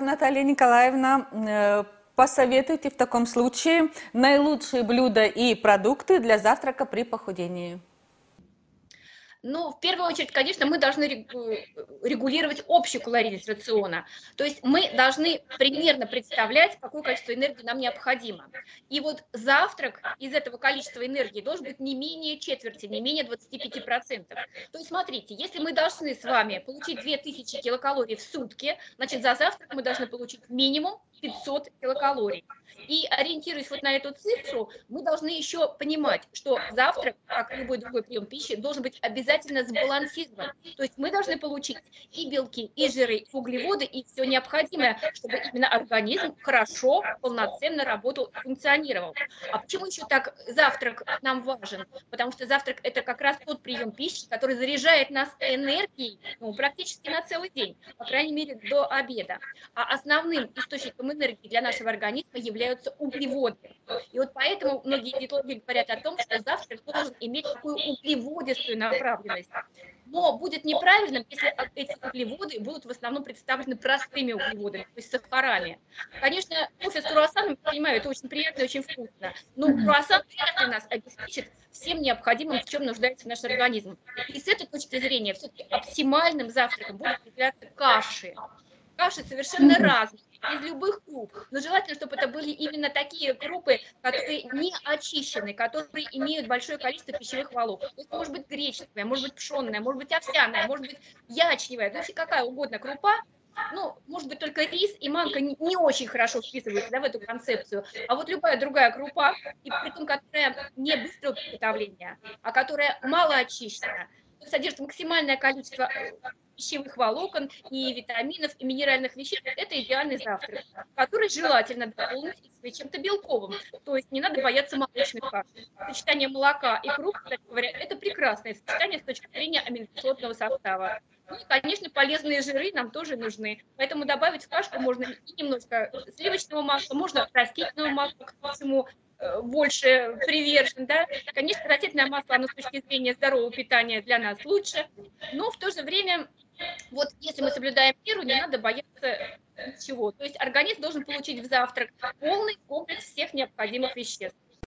Наталья Николаевна, э, посоветуйте в таком случае наилучшие блюда и продукты для завтрака при похудении. Ну, в первую очередь, конечно, мы должны регулировать общую калорийность рациона. То есть мы должны примерно представлять, какое количество энергии нам необходимо. И вот завтрак из этого количества энергии должен быть не менее четверти, не менее 25%. Смотрите, если мы должны с вами получить 2000 килокалорий в сутки, значит за завтрак мы должны получить минимум 500 килокалорий. И ориентируясь вот на эту цифру, мы должны еще понимать, что завтрак, как любой другой прием пищи, должен быть обязательно сбалансирован. То есть мы должны получить и белки, и жиры, и углеводы, и все необходимое, чтобы именно организм хорошо, полноценно работал, функционировал. А почему еще так завтрак нам важен? Потому что завтрак – это как раз тот прием пищи, который заряжает нас энергией ну, практически на целый день, по крайней мере, до обеда. А основным источником энергии для нашего организма являются являются углеводы. И вот поэтому многие диетологи говорят о том, что завтрак должен иметь такую углеводистую направленность. Но будет неправильным, если эти углеводы будут в основном представлены простыми углеводами, то есть сахарами. Конечно, кофе с круассаном, я понимаю, это очень приятно и очень вкусно, но круассан вряд ли нас обеспечит всем необходимым, в чем нуждается наш организм. И с этой точки зрения все-таки оптимальным завтраком будут являться каши. Каши совершенно разные из любых круп. Но желательно, чтобы это были именно такие крупы, которые не очищены, которые имеют большое количество пищевых волокон. То есть может быть гречневая, может быть пшенная, может быть овсяная, может быть ячневая, то есть какая угодно крупа, ну, может быть, только рис и манка не, не очень хорошо вписываются да, в эту концепцию, а вот любая другая крупа, и при том, которая не быстрого приготовления, а которая мало очищена, содержит максимальное количество пищевых волокон и витаминов и минеральных веществ, это идеальный завтрак, который желательно дополнить чем-то белковым. То есть не надо бояться молочных каш. Сочетание молока и круп, кстати говоря, это прекрасное сочетание с точки зрения аминокислотного состава. Ну и, конечно, полезные жиры нам тоже нужны. Поэтому добавить в кашку можно и немножко сливочного масла, можно растительного масла, к всему э, больше привержен, да. Конечно, растительное масло, оно с точки зрения здорового питания для нас лучше, но в то же время вот если мы соблюдаем меру, не надо бояться ничего. То есть организм должен получить в завтрак полный комплекс всех необходимых веществ.